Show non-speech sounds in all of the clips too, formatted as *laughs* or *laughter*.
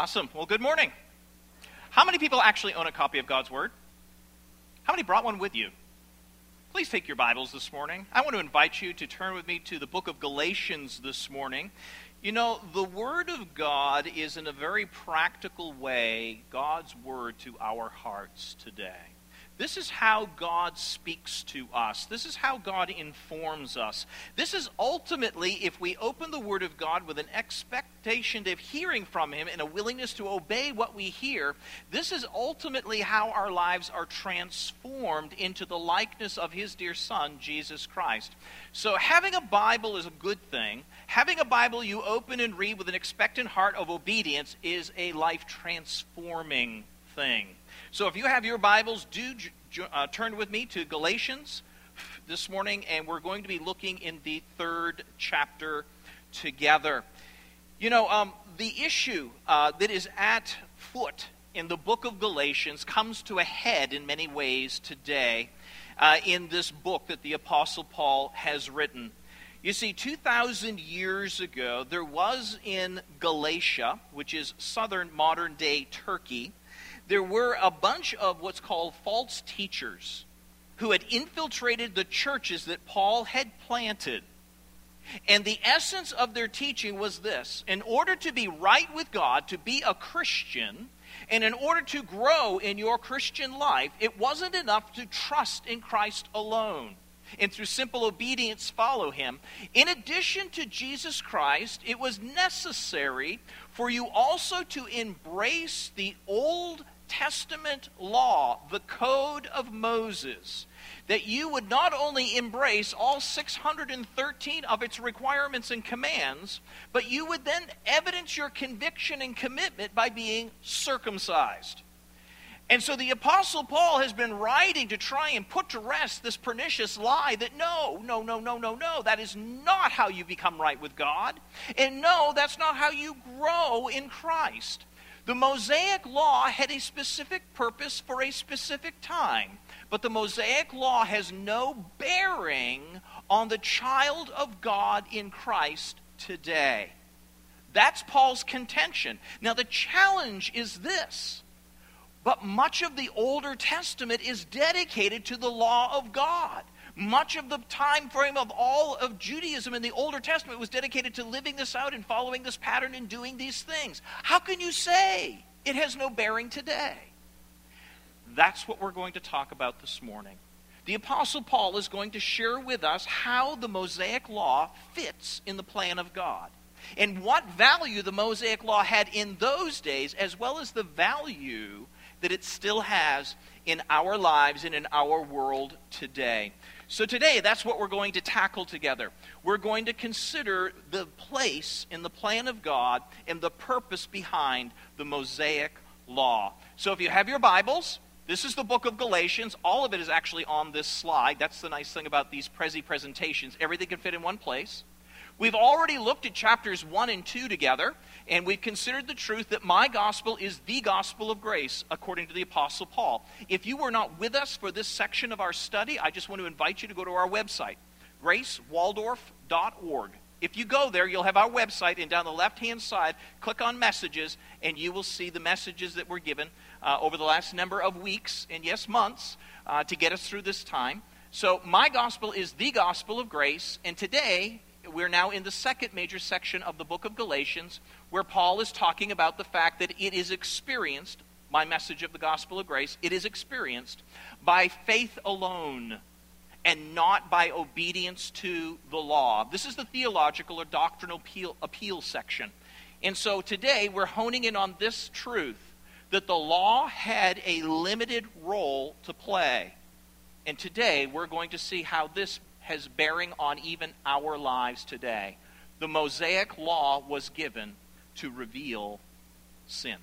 Awesome. Well, good morning. How many people actually own a copy of God's Word? How many brought one with you? Please take your Bibles this morning. I want to invite you to turn with me to the book of Galatians this morning. You know, the Word of God is, in a very practical way, God's Word to our hearts today. This is how God speaks to us. This is how God informs us. This is ultimately, if we open the Word of God with an expectation of hearing from Him and a willingness to obey what we hear, this is ultimately how our lives are transformed into the likeness of His dear Son, Jesus Christ. So, having a Bible is a good thing. Having a Bible you open and read with an expectant heart of obedience is a life transforming thing. So if you have your Bibles, do uh, turn with me to Galatians this morning, and we're going to be looking in the third chapter together. You know, um, the issue uh, that is at foot in the book of Galatians comes to a head in many ways today uh, in this book that the Apostle Paul has written. You see, 2,000 years ago, there was in Galatia, which is southern modern day Turkey, there were a bunch of what's called false teachers who had infiltrated the churches that Paul had planted. And the essence of their teaching was this in order to be right with God, to be a Christian, and in order to grow in your Christian life, it wasn't enough to trust in Christ alone and through simple obedience follow him. In addition to Jesus Christ, it was necessary for you also to embrace the Old Testament law, the code of Moses, that you would not only embrace all 613 of its requirements and commands, but you would then evidence your conviction and commitment by being circumcised. And so the Apostle Paul has been writing to try and put to rest this pernicious lie that no, no, no, no, no, no, that is not how you become right with God. And no, that's not how you grow in Christ. The Mosaic Law had a specific purpose for a specific time, but the Mosaic Law has no bearing on the child of God in Christ today. That's Paul's contention. Now, the challenge is this. But much of the Older Testament is dedicated to the law of God. Much of the time frame of all of Judaism in the Older Testament was dedicated to living this out and following this pattern and doing these things. How can you say it has no bearing today? That's what we're going to talk about this morning. The Apostle Paul is going to share with us how the Mosaic Law fits in the plan of God and what value the Mosaic Law had in those days, as well as the value that it still has in our lives and in our world today. So, today, that's what we're going to tackle together. We're going to consider the place in the plan of God and the purpose behind the Mosaic Law. So, if you have your Bibles, this is the book of Galatians. All of it is actually on this slide. That's the nice thing about these Prezi presentations. Everything can fit in one place. We've already looked at chapters 1 and 2 together, and we've considered the truth that my gospel is the gospel of grace, according to the Apostle Paul. If you were not with us for this section of our study, I just want to invite you to go to our website, gracewaldorf.org. If you go there, you'll have our website, and down the left hand side, click on messages, and you will see the messages that were given uh, over the last number of weeks and, yes, months uh, to get us through this time. So, my gospel is the gospel of grace, and today we're now in the second major section of the book of Galatians, where Paul is talking about the fact that it is experienced, my message of the gospel of grace, it is experienced by faith alone and not by obedience to the law. This is the theological or doctrinal appeal, appeal section. And so today we're honing in on this truth that the law had a limited role to play. And today we're going to see how this has bearing on even our lives today. The Mosaic law was given to reveal sin.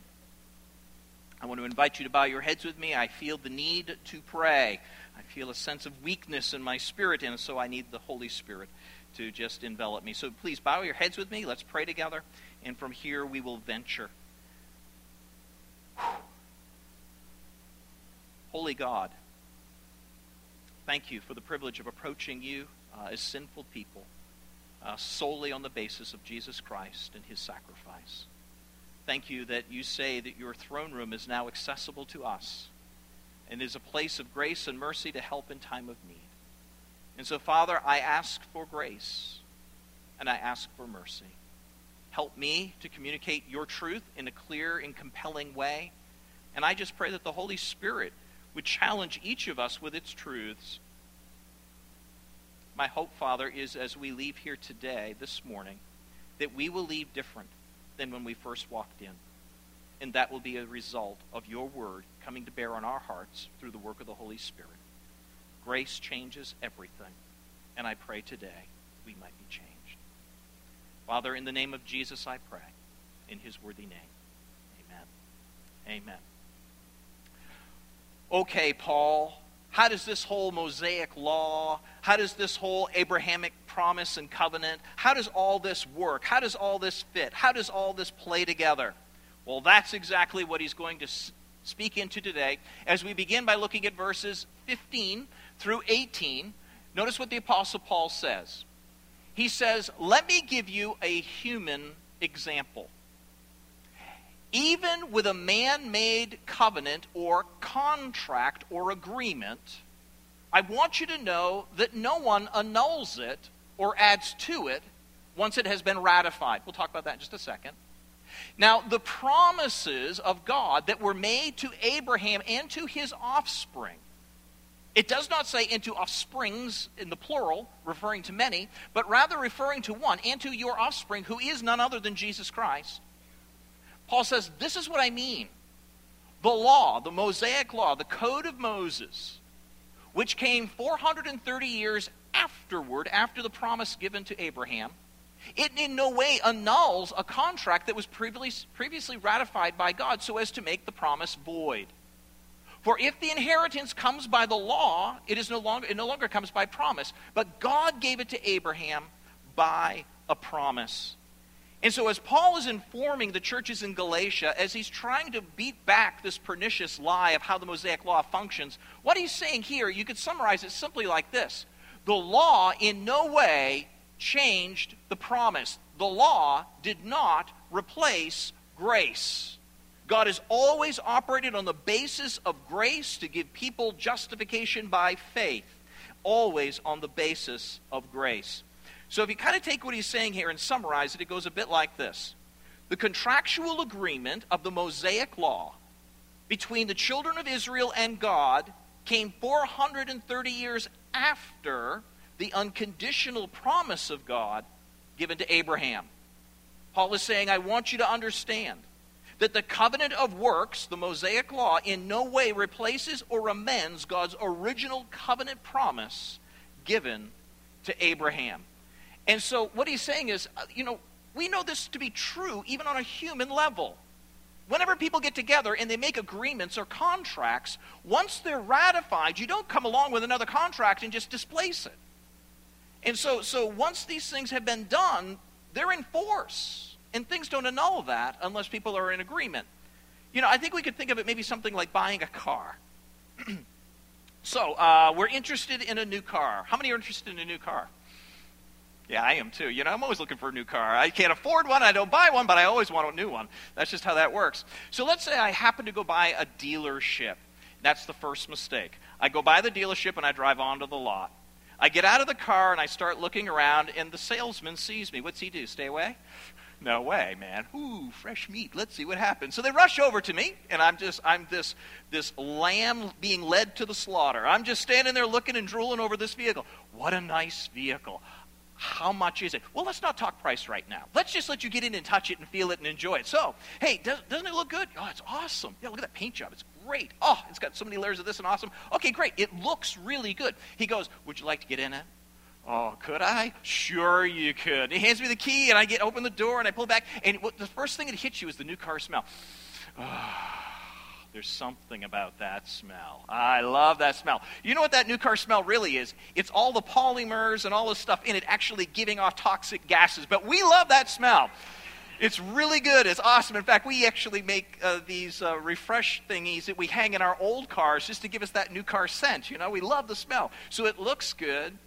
I want to invite you to bow your heads with me. I feel the need to pray. I feel a sense of weakness in my spirit, and so I need the Holy Spirit to just envelop me. So please bow your heads with me. Let's pray together, and from here we will venture. Holy God, thank you for the privilege of approaching you uh, as sinful people uh, solely on the basis of Jesus Christ and his sacrifice. Thank you that you say that your throne room is now accessible to us and is a place of grace and mercy to help in time of need. And so, Father, I ask for grace and I ask for mercy. Help me to communicate your truth in a clear and compelling way. And I just pray that the Holy Spirit would challenge each of us with its truths. My hope, Father, is as we leave here today, this morning, that we will leave different than when we first walked in. And that will be a result of your word coming to bear on our hearts through the work of the Holy Spirit. Grace changes everything. And I pray today we might be changed. Father, in the name of Jesus, I pray. In his worthy name. Amen. Amen. Okay, Paul, how does this whole Mosaic law, how does this whole Abrahamic promise and covenant, how does all this work? How does all this fit? How does all this play together? Well, that's exactly what he's going to speak into today as we begin by looking at verses 15 through 18. Notice what the Apostle Paul says. He says, Let me give you a human example. Even with a man made covenant or contract or agreement, I want you to know that no one annuls it or adds to it once it has been ratified. We'll talk about that in just a second. Now, the promises of God that were made to Abraham and to his offspring it does not say into offsprings in the plural, referring to many, but rather referring to one, and to your offspring, who is none other than Jesus Christ. Paul says, This is what I mean. The law, the Mosaic law, the code of Moses, which came 430 years afterward, after the promise given to Abraham, it in no way annuls a contract that was previously ratified by God so as to make the promise void. For if the inheritance comes by the law, it, is no longer, it no longer comes by promise. But God gave it to Abraham by a promise. And so, as Paul is informing the churches in Galatia, as he's trying to beat back this pernicious lie of how the Mosaic law functions, what he's saying here, you could summarize it simply like this The law in no way changed the promise, the law did not replace grace. God has always operated on the basis of grace to give people justification by faith, always on the basis of grace. So if you kind of take what he's saying here and summarize it, it goes a bit like this The contractual agreement of the Mosaic law between the children of Israel and God came 430 years after the unconditional promise of God given to Abraham. Paul is saying, I want you to understand that the covenant of works, the Mosaic law, in no way replaces or amends God's original covenant promise given to Abraham. And so what he's saying is, uh, you know, we know this to be true even on a human level. Whenever people get together and they make agreements or contracts, once they're ratified, you don't come along with another contract and just displace it. And so, so once these things have been done, they're in force. And things don't annul that unless people are in agreement. You know, I think we could think of it maybe something like buying a car. *clears throat* so, uh, we're interested in a new car. How many are interested in a new car? Yeah, I am too. You know, I'm always looking for a new car. I can't afford one, I don't buy one, but I always want a new one. That's just how that works. So let's say I happen to go buy a dealership. That's the first mistake. I go by the dealership and I drive onto the lot. I get out of the car and I start looking around, and the salesman sees me. What's he do? Stay away? no way, man. Ooh, fresh meat. Let's see what happens. So they rush over to me, and I'm just, I'm this, this lamb being led to the slaughter. I'm just standing there looking and drooling over this vehicle. What a nice vehicle. How much is it? Well, let's not talk price right now. Let's just let you get in and touch it and feel it and enjoy it. So, hey, does, doesn't it look good? Oh, it's awesome. Yeah, look at that paint job. It's great. Oh, it's got so many layers of this and awesome. Okay, great. It looks really good. He goes, Would you like to get in it? Oh, could I? Sure, you could. He hands me the key, and I get open the door, and I pull back, and the first thing that hits you is the new car smell. Oh, there's something about that smell. I love that smell. You know what that new car smell really is? It's all the polymers and all the stuff in it actually giving off toxic gases, but we love that smell. It's really good. It's awesome. In fact, we actually make uh, these uh, refresh thingies that we hang in our old cars just to give us that new car scent. You know, we love the smell. So it looks good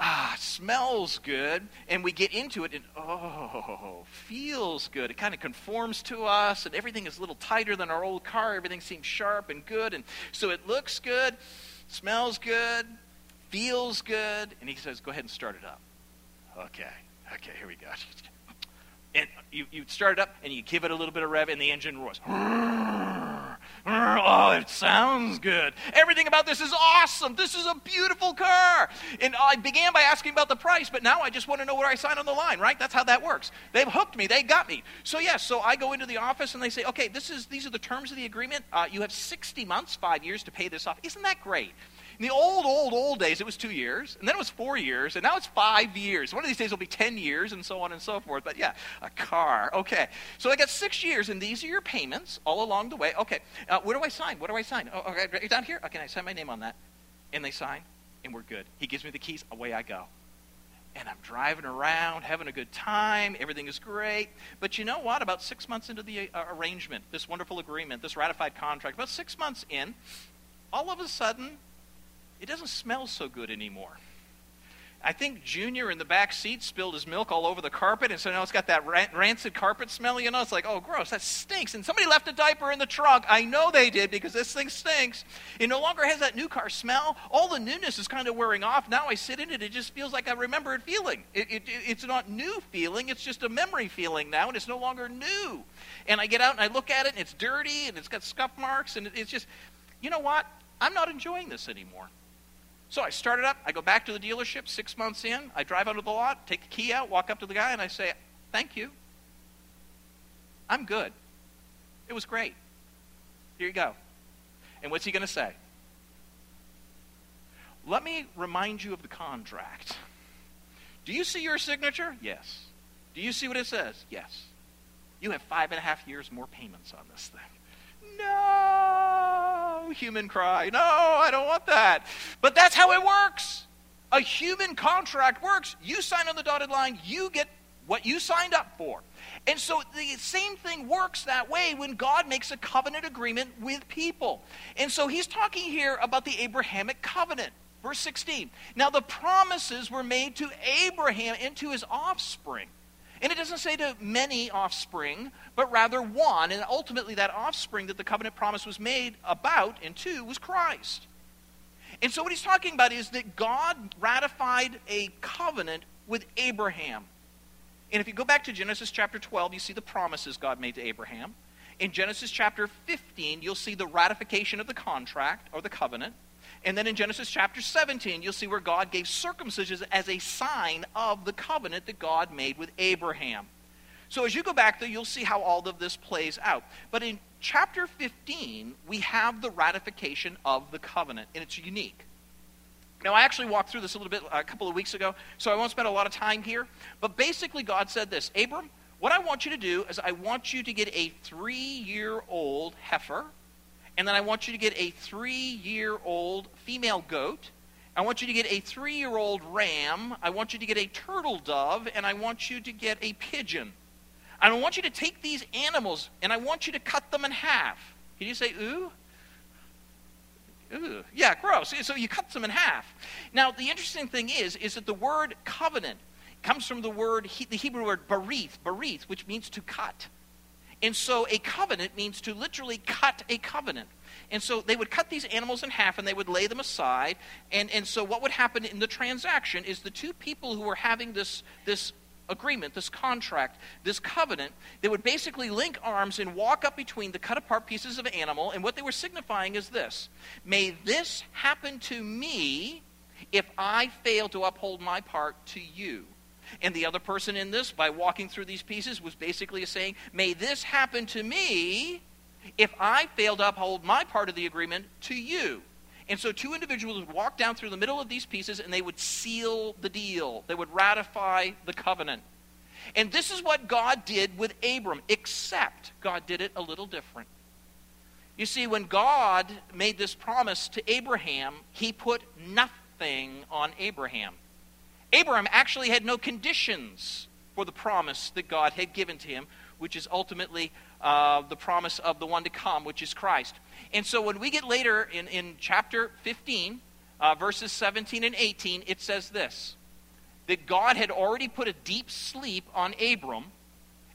ah, smells good, and we get into it, and oh, feels good. It kind of conforms to us, and everything is a little tighter than our old car. Everything seems sharp and good, and so it looks good, smells good, feels good, and he says, "Go ahead and start it up." Okay, okay, here we go. *laughs* And you, you start it up, and you give it a little bit of rev, and the engine roars. *laughs* Oh, it sounds good. Everything about this is awesome. This is a beautiful car. And I began by asking about the price, but now I just want to know where I sign on the line, right? That's how that works. They've hooked me. They got me. So, yes, yeah, so I go into the office and they say, okay, this is, these are the terms of the agreement. Uh, you have 60 months, five years to pay this off. Isn't that great? In the old, old, old days, it was two years, and then it was four years, and now it's five years. One of these days will be 10 years, and so on and so forth. But yeah, a car. Okay. So I got six years, and these are your payments all along the way. Okay. Uh, where do I sign? What do I sign? Oh, okay, down here? Okay, Can I sign my name on that. And they sign, and we're good. He gives me the keys. Away I go and I'm driving around, having a good time. Everything is great. But you know what? About six months into the uh, arrangement, this wonderful agreement, this ratified contract, about six months in, all of a sudden, it doesn't smell so good anymore. I think Junior in the back seat spilled his milk all over the carpet, and so now it's got that rancid carpet smell. You know, it's like, oh, gross, that stinks. And somebody left a diaper in the trunk. I know they did because this thing stinks. It no longer has that new car smell. All the newness is kind of wearing off. Now I sit in it, it just feels like I remember it feeling. It, it, it's not new feeling, it's just a memory feeling now, and it's no longer new. And I get out and I look at it, and it's dirty, and it's got scuff marks, and it's just, you know what? I'm not enjoying this anymore. So I start it up. I go back to the dealership six months in. I drive out of the lot, take the key out, walk up to the guy, and I say, Thank you. I'm good. It was great. Here you go. And what's he going to say? Let me remind you of the contract. Do you see your signature? Yes. Do you see what it says? Yes. You have five and a half years more payments on this thing. No! Human cry. No, I don't want that. But that's how it works. A human contract works. You sign on the dotted line, you get what you signed up for. And so the same thing works that way when God makes a covenant agreement with people. And so he's talking here about the Abrahamic covenant. Verse 16. Now the promises were made to Abraham and to his offspring. And it doesn't say to many offspring, but rather one. And ultimately, that offspring that the covenant promise was made about and to was Christ. And so, what he's talking about is that God ratified a covenant with Abraham. And if you go back to Genesis chapter 12, you see the promises God made to Abraham. In Genesis chapter 15, you'll see the ratification of the contract or the covenant. And then in Genesis chapter 17, you'll see where God gave circumcision as a sign of the covenant that God made with Abraham. So as you go back there, you'll see how all of this plays out. But in chapter 15, we have the ratification of the covenant, and it's unique. Now, I actually walked through this a little bit uh, a couple of weeks ago, so I won't spend a lot of time here. But basically, God said this Abram, what I want you to do is I want you to get a three year old heifer and then I want you to get a three year old female goat. I want you to get a three year old ram. I want you to get a turtle dove. And I want you to get a pigeon. I want you to take these animals and I want you to cut them in half. Can you say, ooh? Ooh. Yeah, gross. So you cut them in half. Now, the interesting thing is, is that the word covenant comes from the word, the Hebrew word barith, barith, which means to cut. And so a covenant means to literally cut a covenant. And so they would cut these animals in half and they would lay them aside. And, and so what would happen in the transaction is the two people who were having this, this agreement, this contract, this covenant, they would basically link arms and walk up between the cut apart pieces of animal. And what they were signifying is this May this happen to me if I fail to uphold my part to you. And the other person in this, by walking through these pieces, was basically saying, May this happen to me if I fail to uphold my part of the agreement to you. And so two individuals would walk down through the middle of these pieces and they would seal the deal. They would ratify the covenant. And this is what God did with Abram, except God did it a little different. You see, when God made this promise to Abraham, he put nothing on Abraham. Abraham actually had no conditions for the promise that God had given to him, which is ultimately uh, the promise of the one to come, which is Christ. And so when we get later in, in chapter 15, uh, verses 17 and 18, it says this that God had already put a deep sleep on Abram.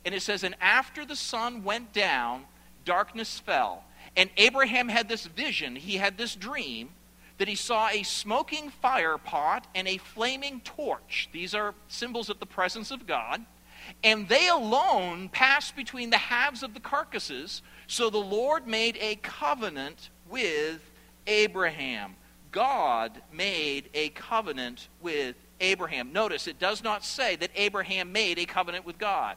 And it says, And after the sun went down, darkness fell. And Abraham had this vision, he had this dream that he saw a smoking fire pot and a flaming torch. These are symbols of the presence of God. And they alone passed between the halves of the carcasses. So the Lord made a covenant with Abraham. God made a covenant with Abraham. Notice it does not say that Abraham made a covenant with God.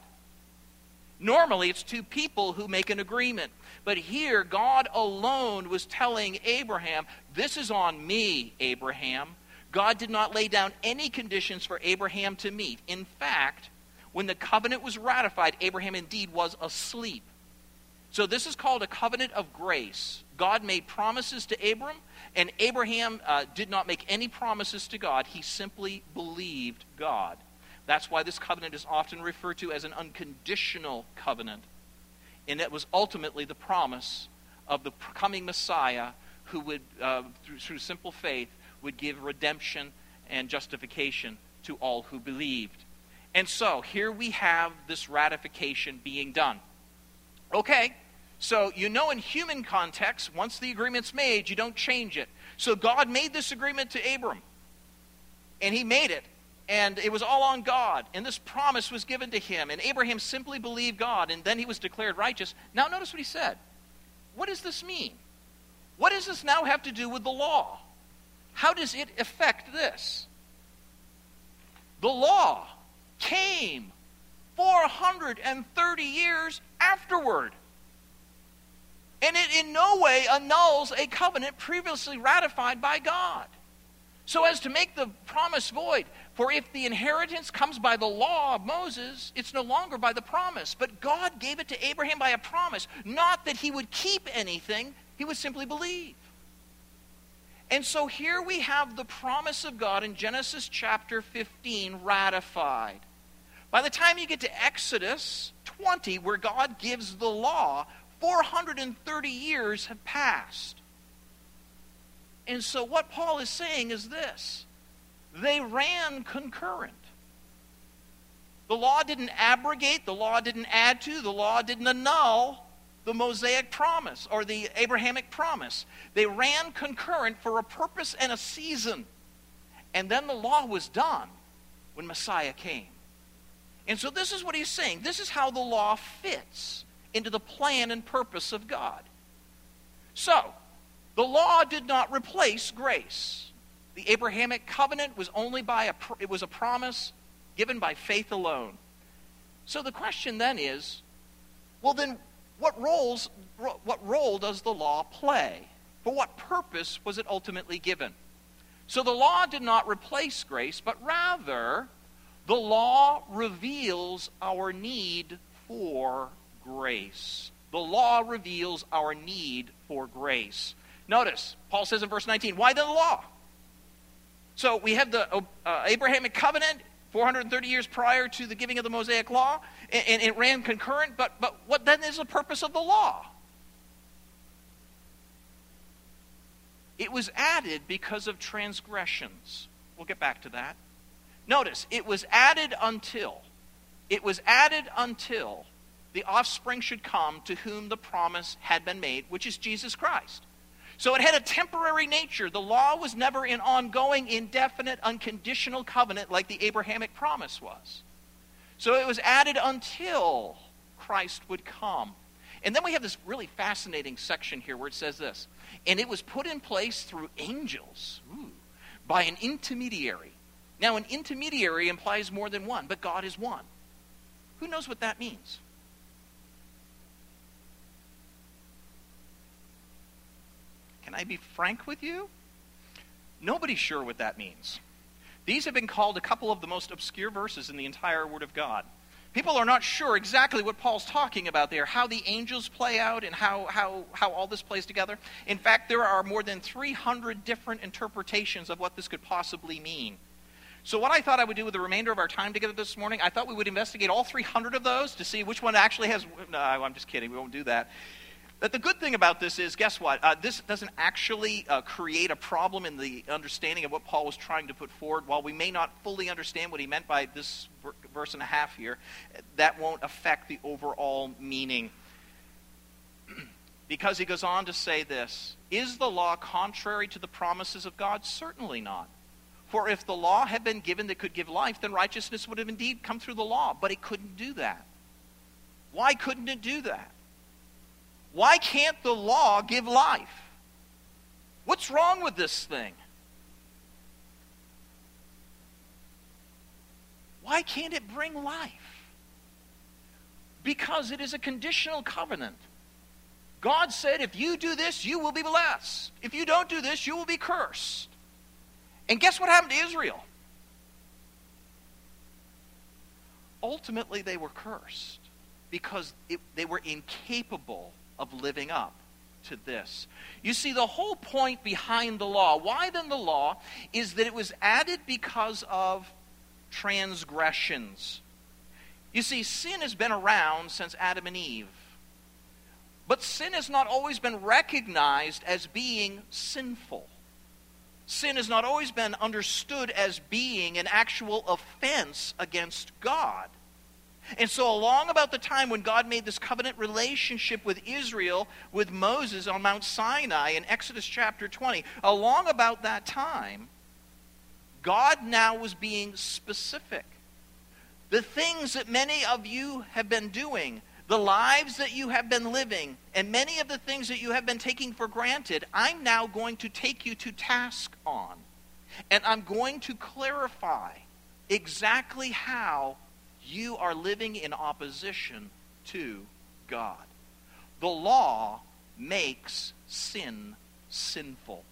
Normally, it's two people who make an agreement. But here, God alone was telling Abraham, This is on me, Abraham. God did not lay down any conditions for Abraham to meet. In fact, when the covenant was ratified, Abraham indeed was asleep. So this is called a covenant of grace. God made promises to Abram, and Abraham uh, did not make any promises to God. He simply believed God. That's why this covenant is often referred to as an unconditional covenant. And it was ultimately the promise of the coming Messiah who would, uh, through, through simple faith, would give redemption and justification to all who believed. And so here we have this ratification being done. Okay, so you know in human context, once the agreement's made, you don't change it. So God made this agreement to Abram, and he made it and it was all on God. And this promise was given to him. And Abraham simply believed God, and then he was declared righteous. Now, notice what he said. What does this mean? What does this now have to do with the law? How does it affect this? The law came 430 years afterward. And it in no way annuls a covenant previously ratified by God so as to make the promise void. For if the inheritance comes by the law of Moses, it's no longer by the promise. But God gave it to Abraham by a promise, not that he would keep anything, he would simply believe. And so here we have the promise of God in Genesis chapter 15 ratified. By the time you get to Exodus 20, where God gives the law, 430 years have passed. And so, what Paul is saying is this they ran concurrent. The law didn't abrogate, the law didn't add to, the law didn't annul the Mosaic promise or the Abrahamic promise. They ran concurrent for a purpose and a season. And then the law was done when Messiah came. And so, this is what he's saying. This is how the law fits into the plan and purpose of God. So, the law did not replace grace. The Abrahamic covenant was only by a it was a promise given by faith alone. So the question then is, well then what roles what role does the law play? For what purpose was it ultimately given? So the law did not replace grace, but rather the law reveals our need for grace. The law reveals our need for grace. Notice, Paul says in verse 19, why then the law? So we have the uh, Abrahamic covenant 430 years prior to the giving of the Mosaic law, and, and it ran concurrent, but, but what then is the purpose of the law? It was added because of transgressions. We'll get back to that. Notice, it was added until. It was added until the offspring should come to whom the promise had been made, which is Jesus Christ. So it had a temporary nature. The law was never an ongoing, indefinite, unconditional covenant like the Abrahamic promise was. So it was added until Christ would come. And then we have this really fascinating section here where it says this and it was put in place through angels ooh, by an intermediary. Now, an intermediary implies more than one, but God is one. Who knows what that means? Can I be frank with you? Nobody's sure what that means. These have been called a couple of the most obscure verses in the entire Word of God. People are not sure exactly what Paul's talking about there, how the angels play out and how, how, how all this plays together. In fact, there are more than 300 different interpretations of what this could possibly mean. So, what I thought I would do with the remainder of our time together this morning, I thought we would investigate all 300 of those to see which one actually has. No, I'm just kidding. We won't do that. But the good thing about this is, guess what? Uh, this doesn't actually uh, create a problem in the understanding of what Paul was trying to put forward. While we may not fully understand what he meant by this verse and a half here, that won't affect the overall meaning. *clears throat* because he goes on to say this Is the law contrary to the promises of God? Certainly not. For if the law had been given that could give life, then righteousness would have indeed come through the law. But it couldn't do that. Why couldn't it do that? Why can't the law give life? What's wrong with this thing? Why can't it bring life? Because it is a conditional covenant. God said, if you do this, you will be blessed. If you don't do this, you will be cursed. And guess what happened to Israel? Ultimately, they were cursed because it, they were incapable of living up to this. You see, the whole point behind the law, why then the law, is that it was added because of transgressions. You see, sin has been around since Adam and Eve. But sin has not always been recognized as being sinful. Sin has not always been understood as being an actual offense against God. And so, along about the time when God made this covenant relationship with Israel, with Moses on Mount Sinai in Exodus chapter 20, along about that time, God now was being specific. The things that many of you have been doing, the lives that you have been living, and many of the things that you have been taking for granted, I'm now going to take you to task on. And I'm going to clarify exactly how you are living in opposition to God. The law makes sin sinful.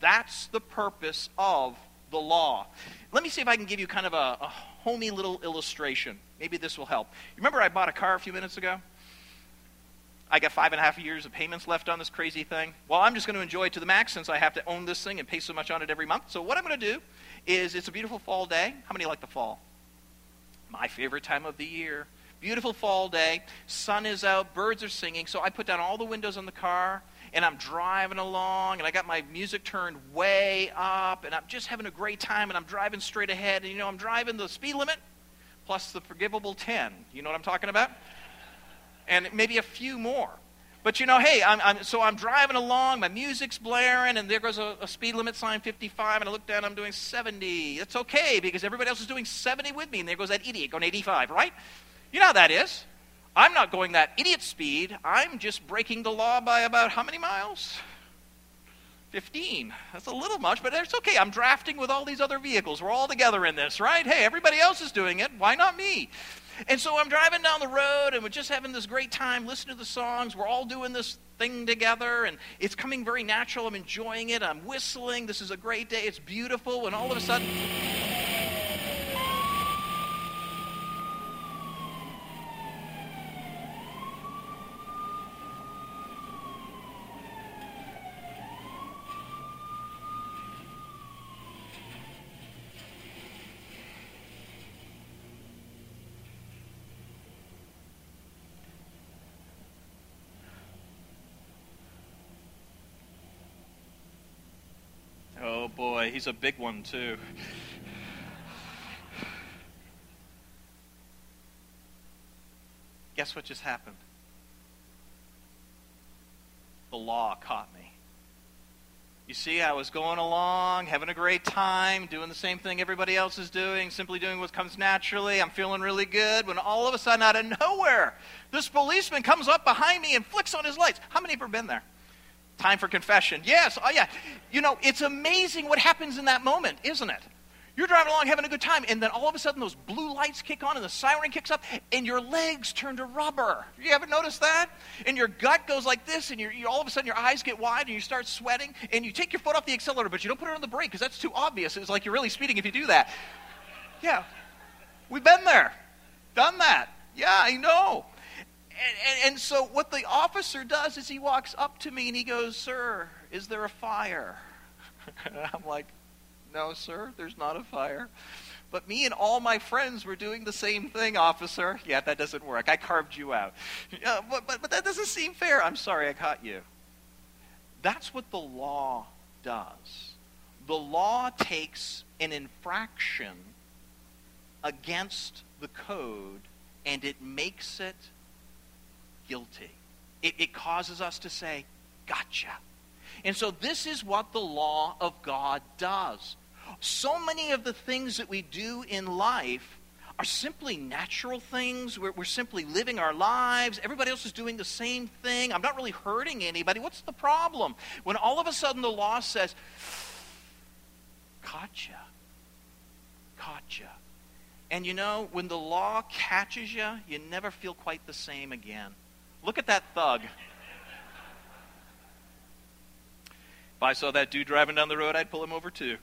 That's the purpose of the law. Let me see if I can give you kind of a, a homey little illustration. Maybe this will help. Remember, I bought a car a few minutes ago? I got five and a half years of payments left on this crazy thing. Well, I'm just going to enjoy it to the max since I have to own this thing and pay so much on it every month. So, what I'm going to do is it's a beautiful fall day. How many like the fall? My favorite time of the year. Beautiful fall day, sun is out, birds are singing. So I put down all the windows on the car and I'm driving along and I got my music turned way up and I'm just having a great time and I'm driving straight ahead. And you know, I'm driving the speed limit plus the forgivable 10. You know what I'm talking about? And maybe a few more. But you know, hey, I'm, I'm, so I'm driving along, my music's blaring, and there goes a, a, speed limit sign 55, and I look down, I'm doing 70. It's okay because everybody else is doing 70 with me, and there goes that idiot going 85, right? You know how that is. I'm not going that idiot speed. I'm just breaking the law by about how many miles? 15. That's a little much, but it's okay. I'm drafting with all these other vehicles. We're all together in this, right? Hey, everybody else is doing it. Why not me? And so I'm driving down the road and we're just having this great time listening to the songs. We're all doing this thing together and it's coming very natural. I'm enjoying it. I'm whistling. This is a great day. It's beautiful. And all of a sudden. He's a big one, too. Guess what just happened? The law caught me. You see, I was going along, having a great time, doing the same thing everybody else is doing, simply doing what comes naturally. I'm feeling really good. When all of a sudden, out of nowhere, this policeman comes up behind me and flicks on his lights. How many have ever been there? Time for confession. Yes, oh yeah. You know, it's amazing what happens in that moment, isn't it? You're driving along having a good time, and then all of a sudden those blue lights kick on and the siren kicks up, and your legs turn to rubber. You haven't noticed that? And your gut goes like this, and you all of a sudden your eyes get wide, and you start sweating, and you take your foot off the accelerator, but you don't put it on the brake because that's too obvious. It's like you're really speeding if you do that. Yeah, we've been there, done that. Yeah, I know. And, and, and, so what the officer does is he walks up to me and he goes, Sir, is there a fire? And *laughs* I'm like, No, sir, there's not a fire. but me and all my friends were doing the same thing, officer. Yeah, that doesn't work. I carved you out. Yeah, but, but, but that doesn't seem fair. I'm sorry I caught you. That's what the law does. The law takes an infraction against the code and it makes it guilty. It, it causes us to say, gotcha. And so this is what the law of God does. So many of the things that we do in life are simply natural things. We're, we're, simply living our lives. Everybody else is doing the same thing. I'm not really hurting anybody. What's the problem? When all of a sudden the law says, gotcha, gotcha. And you know, when the law catches you, you never feel quite the same again. Look at that thug. If I saw that dude driving down the road, I'd pull him over too.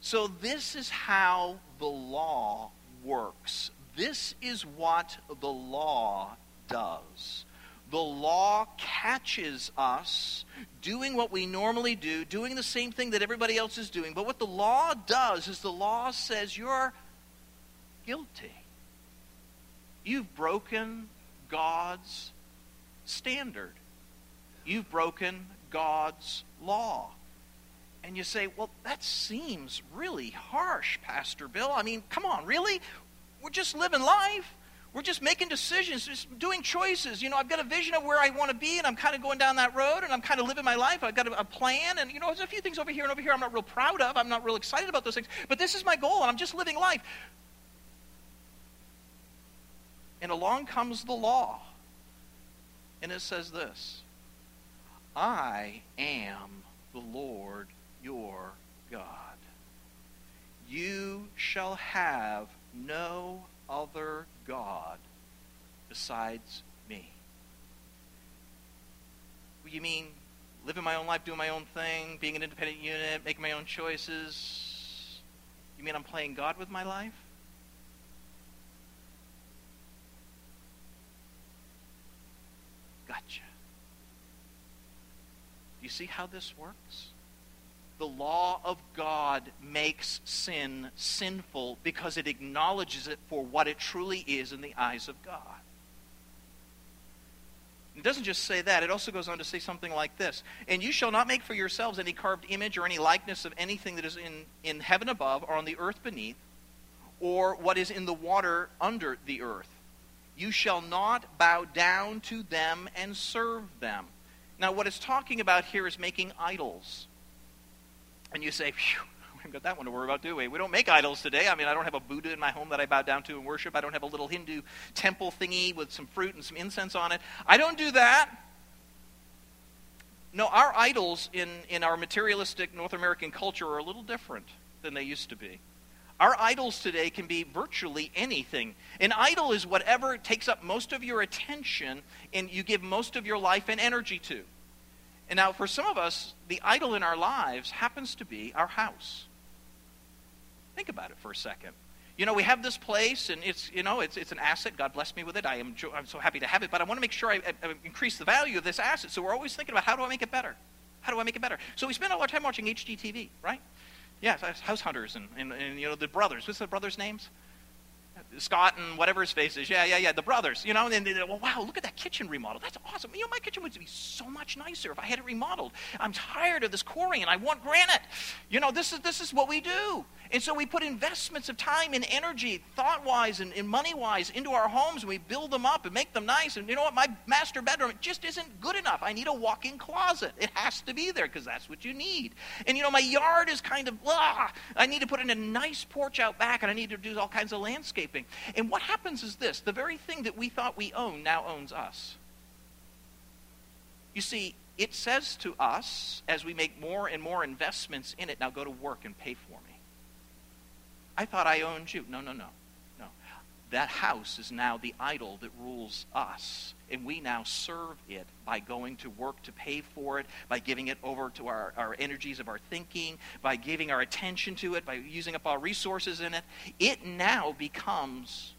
So, this is how the law works. This is what the law does the law catches us doing what we normally do, doing the same thing that everybody else is doing. But what the law does is the law says you're guilty. You've broken God's standard. You've broken God's law. And you say, well, that seems really harsh, Pastor Bill. I mean, come on, really? We're just living life. We're just making decisions, just doing choices. You know, I've got a vision of where I want to be, and I'm kind of going down that road, and I'm kind of living my life. I've got a, a, plan, and, you know, there's a few things over here and over here I'm not real proud of. I'm not real excited about those things. But this is my goal, and I'm just living life. And along comes the law. And it says this I am the Lord your God. You shall have no other God besides me. You mean living my own life, doing my own thing, being an independent unit, making my own choices? You mean I'm playing God with my life? Gotcha. You see how this works? the law of God makes sin sinful because it acknowledges it for what it truly is in the eyes of God. It doesn't just say that, it also goes on to say something like this And you shall not make for yourselves any carved image or any likeness of anything that is in, in heaven above, or on the earth beneath, or what is in the water under the earth. You shall not bow down to them and serve them. Now, what it's talking about here is making idols. And you say, phew, we haven't got that one to worry about, do we? We don't make idols today. I mean, I don't have a Buddha in my home that I bow down to and worship. I don't have a little Hindu temple thingy with some fruit and some incense on it. I don't do that. No, our idols in, in our materialistic North American culture are a little different than they used to be. Our idols today can be virtually anything. An idol is whatever takes up most of your attention and you give most of your life and energy to. And now, for some of us, the idol in our lives happens to be our house. Think about it for a second. You know, we have this place, and it's you know it's, it's an asset. God bless me with it. I am I'm so happy to have it, but I want to make sure I, I, I increase the value of this asset. So we're always thinking about how do I make it better? How do I make it better? So we spend a lot of time watching HGTV, right? Yeah, House Hunters and, and, and you know the brothers. What's the brothers' names? Scott and whatever his face is. Yeah, yeah, yeah. The brothers, you know. And then, well, wow, look at that kitchen remodel. That's awesome. You know, my kitchen would be so much nicer if I had it remodeled. I'm tired of this Corian, and I want granite. You know, this is this is what we do. And so we put investments of time and energy, thought wise and, and money wise, into our homes, and we build them up and make them nice. And you know what? My master bedroom just isn't good enough. I need a walk in closet. It has to be there because that's what you need. And you know, my yard is kind of blah. I need to put in a nice porch out back, and I need to do all kinds of landscaping. And what happens is this the very thing that we thought we owned now owns us. You see, it says to us as we make more and more investments in it, now go to work and pay for me. I thought I owned you. No, no, no. That house is now the idol that rules us. And we now serve it by going to work to pay for it, by giving it over to our, our energies of our thinking, by giving our attention to it, by using up our resources in it. It now becomes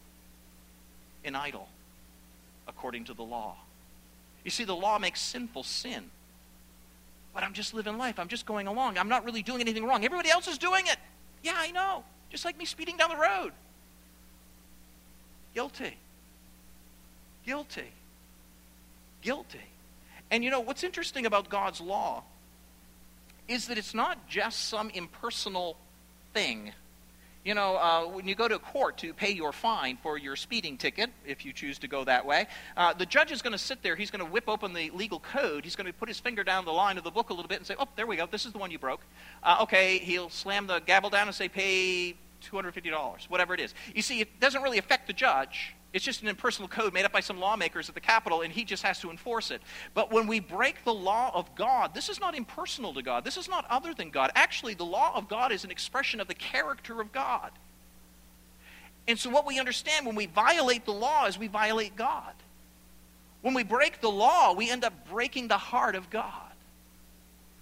an idol according to the law. You see, the law makes sinful sin. But I'm just living life. I'm just going along. I'm not really doing anything wrong. Everybody else is doing it. Yeah, I know. Just like me speeding down the road. Guilty. Guilty. Guilty. And you know, what's interesting about God's law is that it's not just some impersonal thing. You know, uh, when you go to court to pay your fine for your speeding ticket, if you choose to go that way, uh, the judge is going to sit there. He's going to whip open the legal code. He's going to put his finger down the line of the book a little bit and say, oh, there we go. This is the one you broke. Uh, okay, he'll slam the gavel down and say, pay $250, whatever it is. You see, it doesn't really affect the judge. It's just an impersonal code made up by some lawmakers at the Capitol, and he just has to enforce it. But when we break the law of God, this is not impersonal to God. This is not other than God. Actually, the law of God is an expression of the character of God. And so, what we understand when we violate the law is we violate God. When we break the law, we end up breaking the heart of God.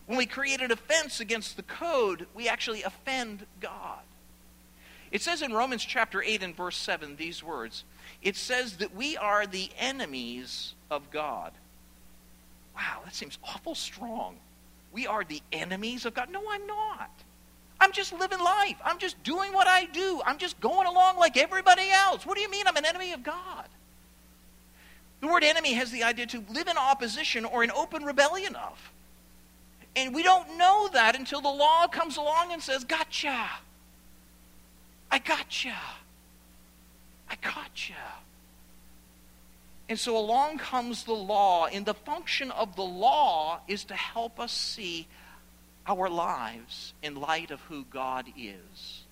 When we create an offense against the code, we actually offend God. It says in Romans chapter 8 and verse 7 these words it says that we are the enemies of God. Wow, that seems awful strong. We are the enemies of God. No, I'm not. I'm just living life. I'm just doing what I do. I'm just going along like everybody else. What do you mean I'm an enemy of God? The word enemy has the idea to live in opposition or in open rebellion of. And we don't know that until the law comes along and says, Gotcha. I you. I got you. And so along comes the law, and the function of the law is to help us see our lives in light of who God is.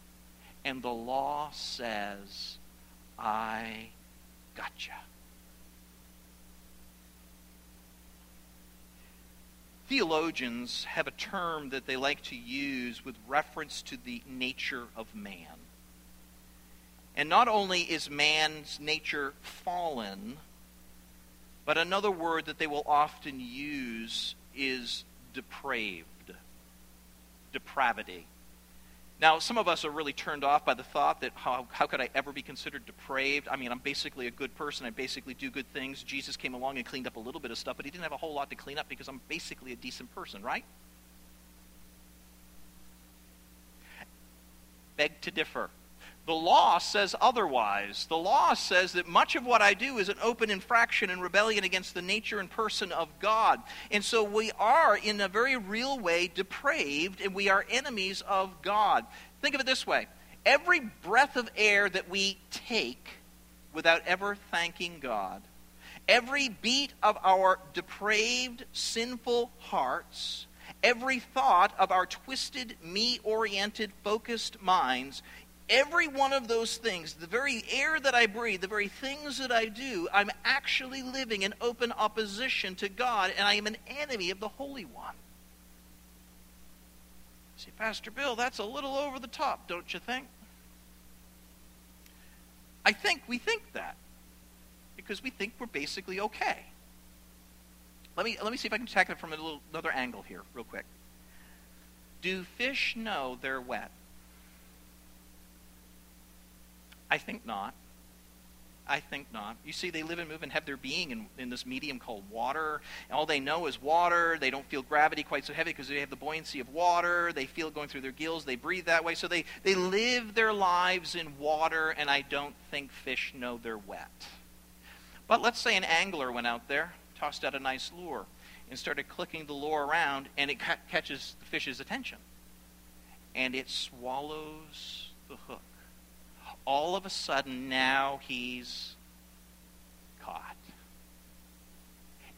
And the law says, I gotcha. Theologians have a term that they like to use with reference to the nature of man. And not only is man's nature fallen, but another word that they will often use is depraved. Depravity. Now, some of us are really turned off by the thought that how, how could I ever be considered depraved? I mean, I'm basically a good person. I basically do good things. Jesus came along and cleaned up a little bit of stuff, but he didn't have a whole lot to clean up because I'm basically a decent person, right? Beg to differ. The law says otherwise. The law says that much of what I do is an open infraction and rebellion against the nature and person of God. And so we are, in a very real way, depraved and we are enemies of God. Think of it this way every breath of air that we take without ever thanking God, every beat of our depraved, sinful hearts, every thought of our twisted, me oriented, focused minds every one of those things, the very air that I breathe, the very things that I do, I'm actually living in open opposition to God, and I am an enemy of the Holy One. See, Pastor Bill, that's a little over the top, don't you think? I think we think that because we think we're basically okay. Let me, let me see if I can tackle it from a little, another angle here, real quick. Do fish know they're wet? I think not. I think not. You see, they live and move and have their being in, in this medium called water. All they know is water. They don't feel gravity quite so heavy because they have the buoyancy of water. They feel going through their gills. They breathe that way. So they, they live their lives in water, and I don't think fish know they're wet. But let's say an angler went out there, tossed out a nice lure, and started clicking the lure around, and it ca- catches the fish's attention. And it swallows the hook all of a sudden now he's caught.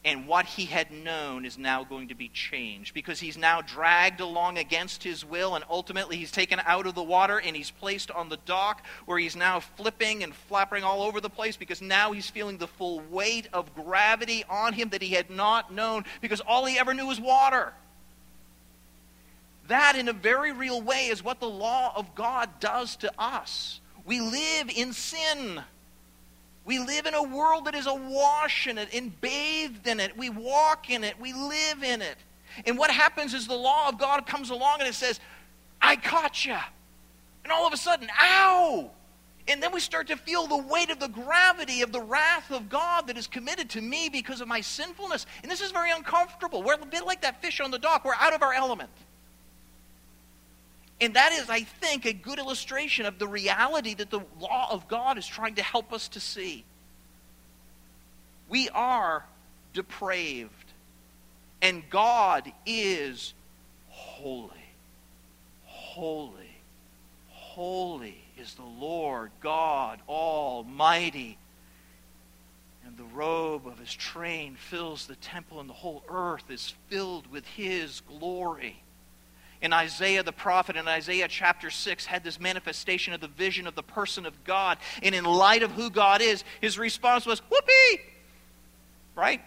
And what he had known is now going to be changed because he's now dragged along against his will, and ultimately he's taken out of the water and he's placed on the dock where he's now flipping and flapping all over the place because now he's feeling the full weight of gravity on him that he had not known because all he ever knew was water. That, in a very real way, is what the law of God does to us. We live in sin. We live in a world that is awash in it and bathed in it. We walk in it. We live in it. And what happens is the law of God comes along and it says, I caught you. And all of a sudden, ow! And then we start to feel the weight of the gravity of the wrath of God that is committed to me because of my sinfulness. And this is very uncomfortable. We're a bit like that fish on the dock. We're out of our element. And that is, I think, a good illustration of the reality that the law of God is trying to help us to see. We are depraved, and God is holy. Holy, holy is the Lord God Almighty. And the robe of his train fills the temple, and the whole earth is filled with his glory. And Isaiah the prophet in Isaiah chapter 6 had this manifestation of the vision of the person of God. And in light of who God is, his response was, Whoopee! Right?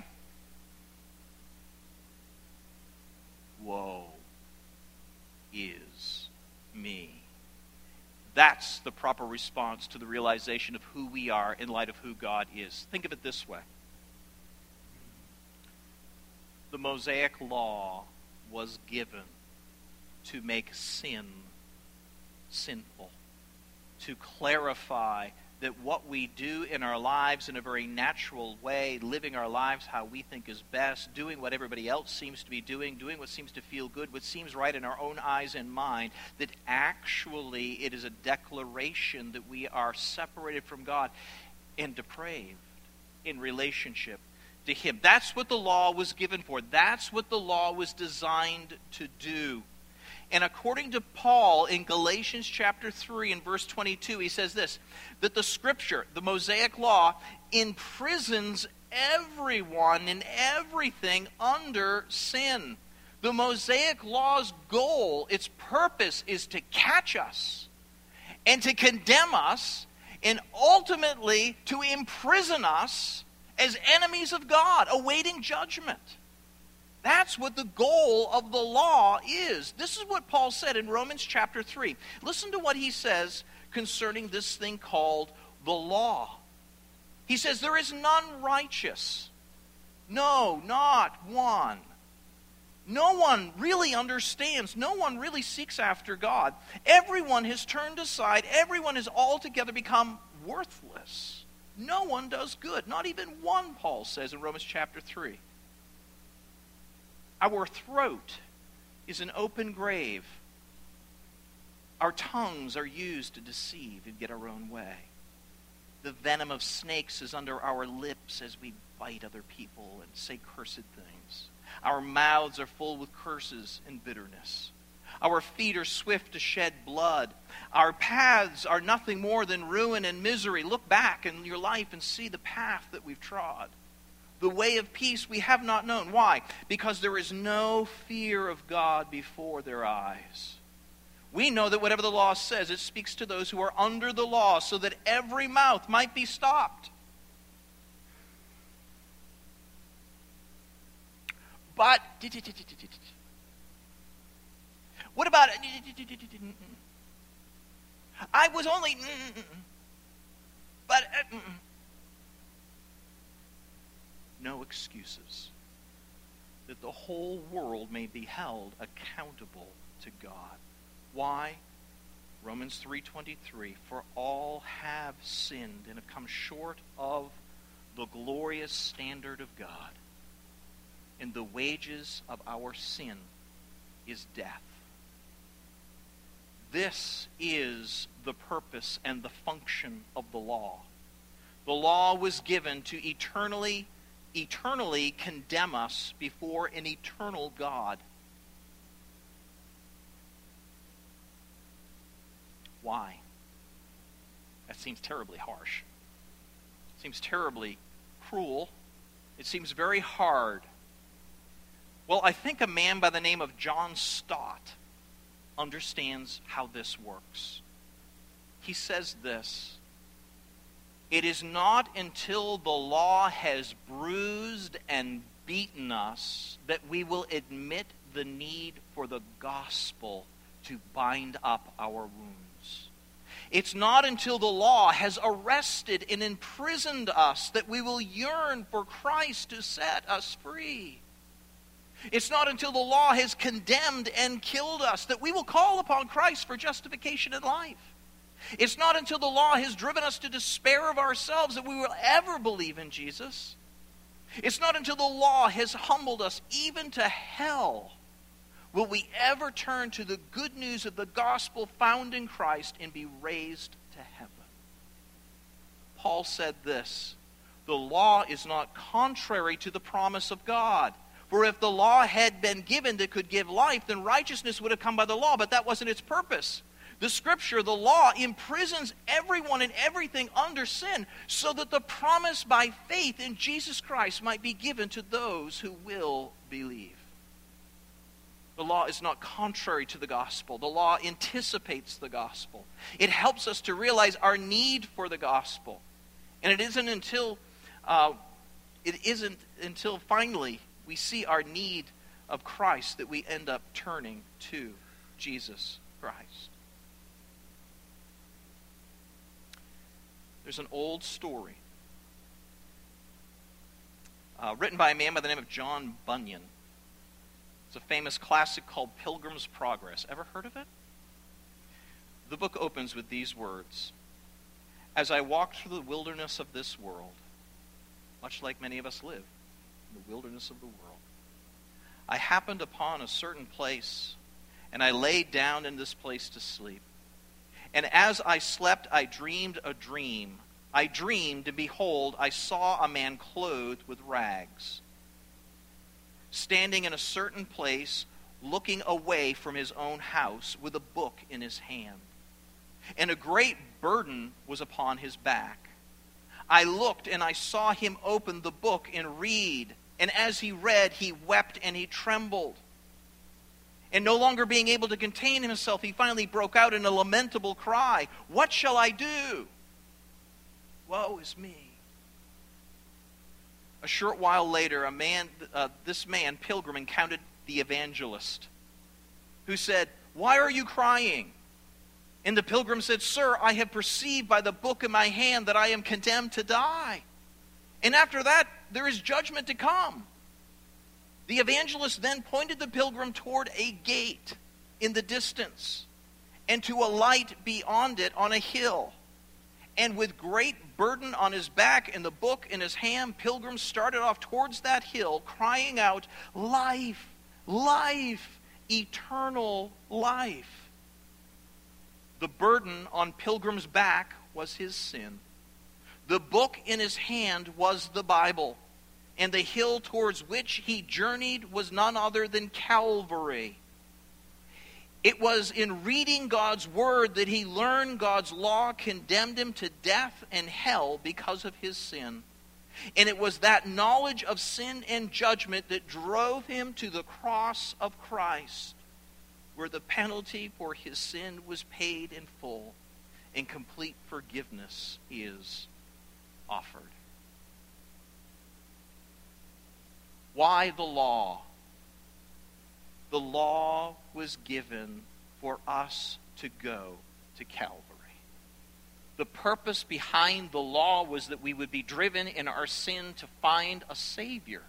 Woe is me. That's the proper response to the realization of who we are in light of who God is. Think of it this way the Mosaic law was given to make sin sinful, to clarify that what we do in our lives in a very natural way, living our lives how we think is best, doing what everybody else seems to be doing, doing what seems to feel good, what seems right in our own eyes and mind, that actually it is a declaration that we are separated from God and depraved in relationship to Him. That's what the law was given for. That's what the law was designed to do. And according to Paul in Galatians chapter 3 and verse 22, he says this that the scripture, the Mosaic law, imprisons everyone and everything under sin. The Mosaic law's goal, its purpose, is to catch us and to condemn us and ultimately to imprison us as enemies of God, awaiting judgment. That's what the goal of the law is. This is what Paul said in Romans chapter 3. Listen to what he says concerning this thing called the law. He says, There is none righteous. No, not one. No one really understands. No one really seeks after God. Everyone has turned aside. Everyone has altogether become worthless. No one does good. Not even one, Paul says in Romans chapter 3. Our throat is an open grave. Our tongues are used to deceive and get our own way. The venom of snakes is under our lips as we bite other people and say cursed things. Our mouths are full with curses and bitterness. Our feet are swift to shed blood. Our paths are nothing more than ruin and misery. Look back in your life and see the path that we've trod. The way of peace we have not known. Why? Because there is no fear of God before their eyes. We know that whatever the law says, it speaks to those who are under the law so that every mouth might be stopped. But, what about, I was only, but, no excuses. That the whole world may be held accountable to God. Why? Romans 3:23 for all have sinned and have come short of the glorious standard of God. And the wages of our sin is death. This is the purpose and the function of the law. The law was given to eternally eternally condemn us before an eternal God. Why? That seems terribly harsh. It seems terribly cruel. It seems very hard. Well, I think a man by the name of John Stott understands how this works. He says this it is not until the law has bruised and beaten us that we will admit the need for the gospel to bind up our wounds. It's not until the law has arrested and imprisoned us that we will yearn for Christ to set us free. It's not until the law has condemned and killed us that we will call upon Christ for justification in life. It's not until the law has driven us to despair of ourselves that we will ever believe in Jesus. It's not until the law has humbled us even to hell will we ever turn to the good news of the gospel found in Christ and be raised to heaven. Paul said this The law is not contrary to the promise of God. For if the law had been given that could give life, then righteousness would have come by the law, but that wasn't its purpose. The scripture, the law, imprisons everyone and everything under sin so that the promise by faith in Jesus Christ might be given to those who will believe. The law is not contrary to the gospel. The law anticipates the gospel. It helps us to realize our need for the gospel. And it isn't until uh, it isn't until finally we see our need of Christ that we end up turning to Jesus Christ. There's an old story uh, written by a man by the name of John Bunyan. It's a famous classic called Pilgrim's Progress. Ever heard of it? The book opens with these words As I walked through the wilderness of this world, much like many of us live in the wilderness of the world, I happened upon a certain place, and I laid down in this place to sleep. And as I slept, I dreamed a dream. I dreamed, and behold, I saw a man clothed with rags, standing in a certain place, looking away from his own house, with a book in his hand. And a great burden was upon his back. I looked, and I saw him open the book and read. And as he read, he wept and he trembled. And no longer being able to contain himself, he finally broke out in a lamentable cry What shall I do? Woe is me. A short while later, a man, uh, this man, Pilgrim, encountered the evangelist who said, Why are you crying? And the pilgrim said, Sir, I have perceived by the book in my hand that I am condemned to die. And after that, there is judgment to come. The evangelist then pointed the pilgrim toward a gate in the distance and to a light beyond it on a hill. And with great burden on his back and the book in his hand, Pilgrim started off towards that hill, crying out, Life, life, eternal life. The burden on Pilgrim's back was his sin. The book in his hand was the Bible and the hill towards which he journeyed was none other than Calvary. It was in reading God's word that he learned God's law condemned him to death and hell because of his sin. And it was that knowledge of sin and judgment that drove him to the cross of Christ, where the penalty for his sin was paid in full and complete forgiveness is offered. Why the law? The law was given for us to go to Calvary. The purpose behind the law was that we would be driven in our sin to find a Savior.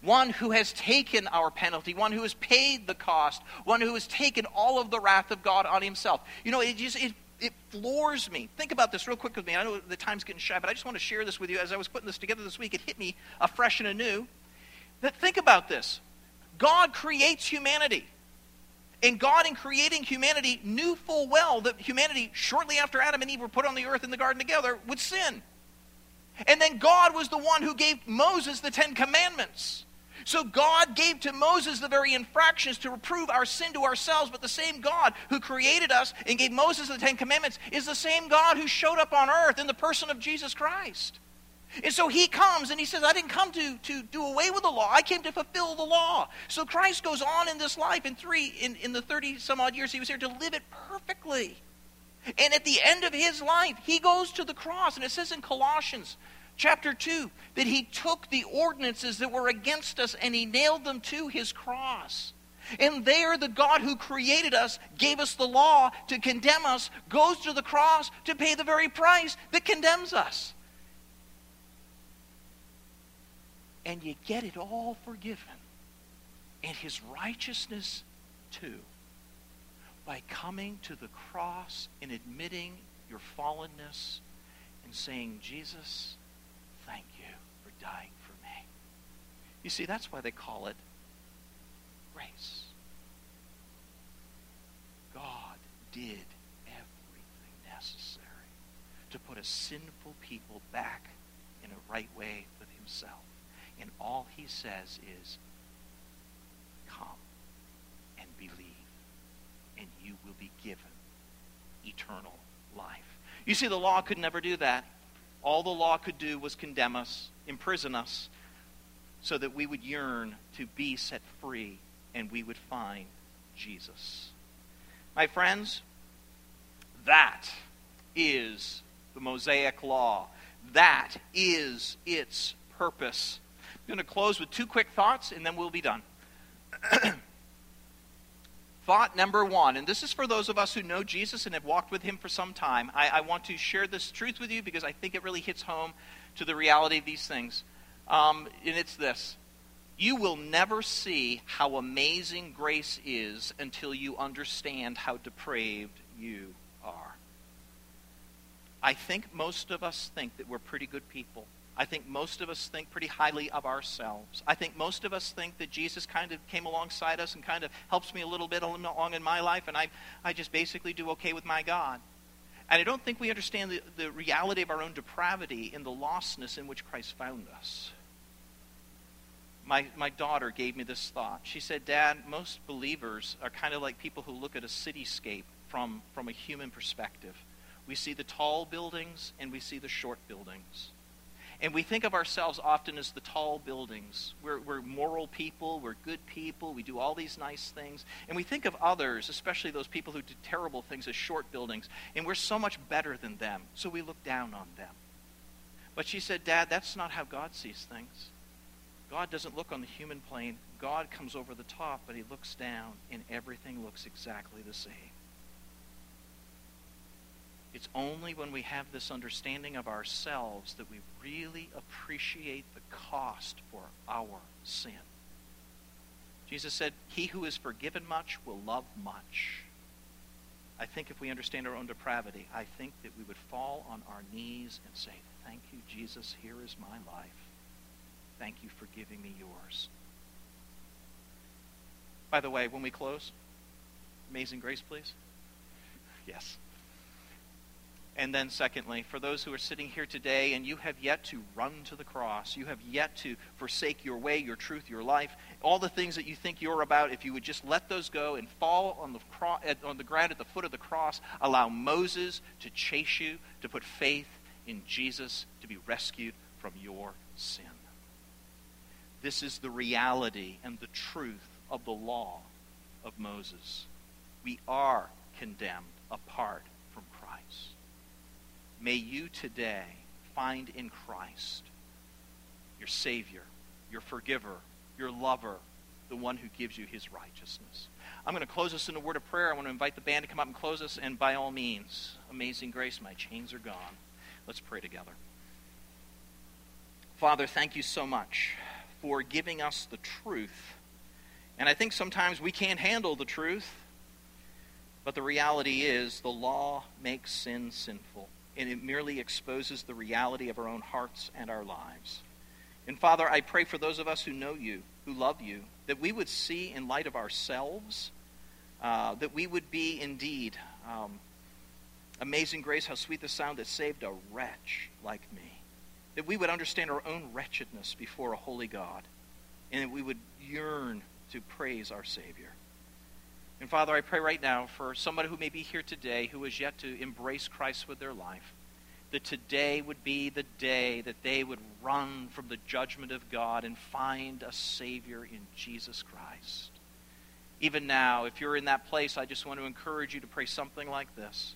One who has taken our penalty, one who has paid the cost, one who has taken all of the wrath of God on himself. You know, it just it, it floors me. Think about this real quick with me. I know the time's getting shy, but I just want to share this with you. As I was putting this together this week, it hit me afresh and anew. Think about this God creates humanity. And God, in creating humanity, knew full well that humanity, shortly after Adam and Eve were put on the earth in the garden together, would sin. And then God was the one who gave Moses the Ten Commandments. So God gave to Moses the very infractions to reprove our sin to ourselves, but the same God who created us and gave Moses the Ten Commandments is the same God who showed up on earth in the person of Jesus Christ. And so he comes and he says, I didn't come to, to do away with the law. I came to fulfill the law. So Christ goes on in this life in three, in, in the 30 some odd years he was here to live it perfectly. And at the end of his life, he goes to the cross. And it says in Colossians chapter 2 that he took the ordinances that were against us and he nailed them to his cross. And there, the God who created us, gave us the law to condemn us, goes to the cross to pay the very price that condemns us. And you get it all forgiven. And his righteousness too. By coming to the cross and admitting your fallenness and saying, Jesus, thank you for dying for me. You see, that's why they call it grace. God did everything necessary to put a sinful people back in a right way with himself. And all he says is, come and believe, and you will be given eternal life. You see, the law could never do that. All the law could do was condemn us, imprison us, so that we would yearn to be set free and we would find Jesus. My friends, that is the Mosaic Law. That is its purpose. I'm going to close with two quick thoughts and then we'll be done. *clears throat* Thought number one, and this is for those of us who know Jesus and have walked with him for some time. I, I want to share this truth with you because I think it really hits home to the reality of these things. Um, and it's this You will never see how amazing grace is until you understand how depraved you are. I think most of us think that we're pretty good people. I think most of us think pretty highly of ourselves. I think most of us think that Jesus kind of came alongside us and kind of helps me a little bit along in my life, and I, I just basically do okay with my God. And I don't think we understand the, the reality of our own depravity in the lostness in which Christ found us. My, my daughter gave me this thought. She said, Dad, most believers are kind of like people who look at a cityscape from, from a human perspective. We see the tall buildings and we see the short buildings. And we think of ourselves often as the tall buildings. We're, we're moral people, we're good people, we do all these nice things. And we think of others, especially those people who do terrible things, as short buildings. And we're so much better than them, so we look down on them. But she said, Dad, that's not how God sees things. God doesn't look on the human plane. God comes over the top, but he looks down, and everything looks exactly the same. It's only when we have this understanding of ourselves that we really appreciate the cost for our sin. Jesus said, He who is forgiven much will love much. I think if we understand our own depravity, I think that we would fall on our knees and say, Thank you, Jesus. Here is my life. Thank you for giving me yours. By the way, when we close, Amazing Grace, please. *laughs* Yes. And then, secondly, for those who are sitting here today and you have yet to run to the cross, you have yet to forsake your way, your truth, your life, all the things that you think you're about, if you would just let those go and fall on the, cro- on the ground at the foot of the cross, allow Moses to chase you, to put faith in Jesus, to be rescued from your sin. This is the reality and the truth of the law of Moses. We are condemned apart May you today find in Christ your Savior, your forgiver, your lover, the one who gives you his righteousness. I'm going to close us in a word of prayer. I want to invite the band to come up and close us. And by all means, amazing grace, my chains are gone. Let's pray together. Father, thank you so much for giving us the truth. And I think sometimes we can't handle the truth, but the reality is the law makes sin sinful and it merely exposes the reality of our own hearts and our lives. And Father, I pray for those of us who know you, who love you, that we would see in light of ourselves, uh, that we would be indeed um, amazing grace, how sweet the sound that saved a wretch like me. That we would understand our own wretchedness before a holy God, and that we would yearn to praise our Savior. And Father, I pray right now for somebody who may be here today who has yet to embrace Christ with their life, that today would be the day that they would run from the judgment of God and find a Savior in Jesus Christ. Even now, if you're in that place, I just want to encourage you to pray something like this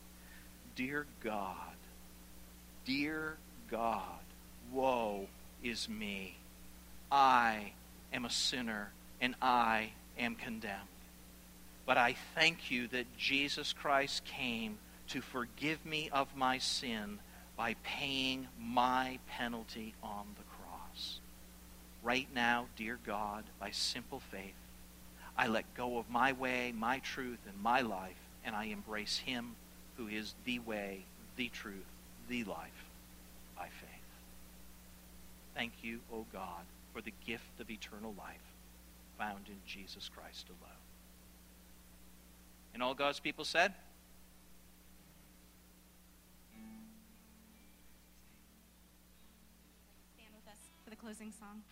Dear God, dear God, woe is me. I am a sinner and I am condemned. But I thank you that Jesus Christ came to forgive me of my sin by paying my penalty on the cross. Right now, dear God, by simple faith, I let go of my way, my truth, and my life, and I embrace Him who is the way, the truth, the life by faith. Thank you, O God, for the gift of eternal life found in Jesus Christ alone. And all God's people said, Stand with us for the closing song.